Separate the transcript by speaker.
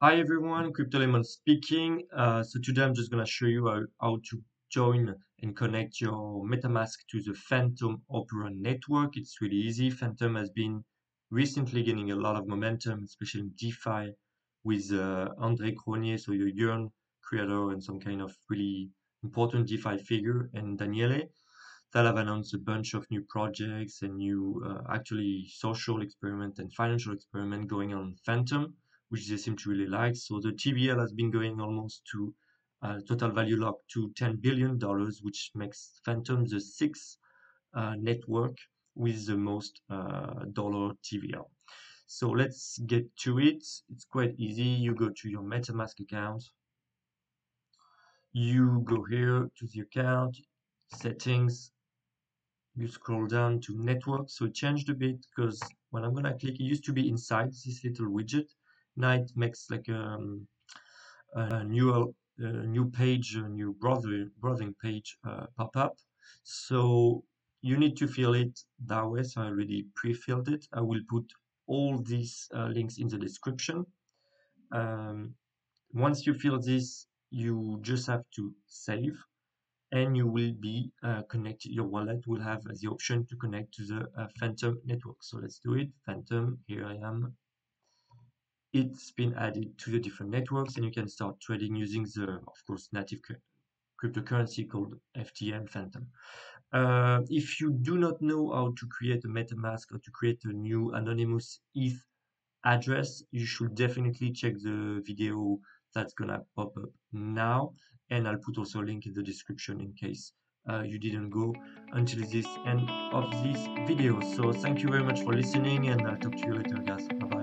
Speaker 1: Hi everyone, CryptoLemon speaking. Uh, so today I'm just going to show you how, how to join and connect your MetaMask to the Fantom Opera network. It's really easy. Fantom has been recently gaining a lot of momentum, especially in DeFi with uh, Andre Cronje, so your Yearn creator and some kind of really important DeFi figure, and Daniele that have announced a bunch of new projects and new uh, actually social experiment and financial experiment going on Fantom which they seem to really like. So the TVL has been going almost to uh, total value lock to $10 billion, which makes Fantom the sixth uh, network with the most uh, dollar TVL. So let's get to it. It's quite easy. You go to your MetaMask account. You go here to the account, settings. You scroll down to network. So it changed a bit because when I'm going to click, it used to be inside this little widget night makes like um, a new a new page, a new browser browsing page uh, pop up. So you need to fill it that way. So I already pre-filled it. I will put all these uh, links in the description. Um, once you fill this, you just have to save and you will be uh, connected. Your wallet will have the option to connect to the uh, Fantom network. So let's do it. Fantom, here I am it's been added to the different networks and you can start trading using the, of course, native cryptocurrency called FTM Fantom. Uh, if you do not know how to create a MetaMask or to create a new anonymous ETH address, you should definitely check the video that's gonna pop up now. And I'll put also a link in the description in case uh, you didn't go until this end of this video. So thank you very much for listening and I'll talk to you later guys.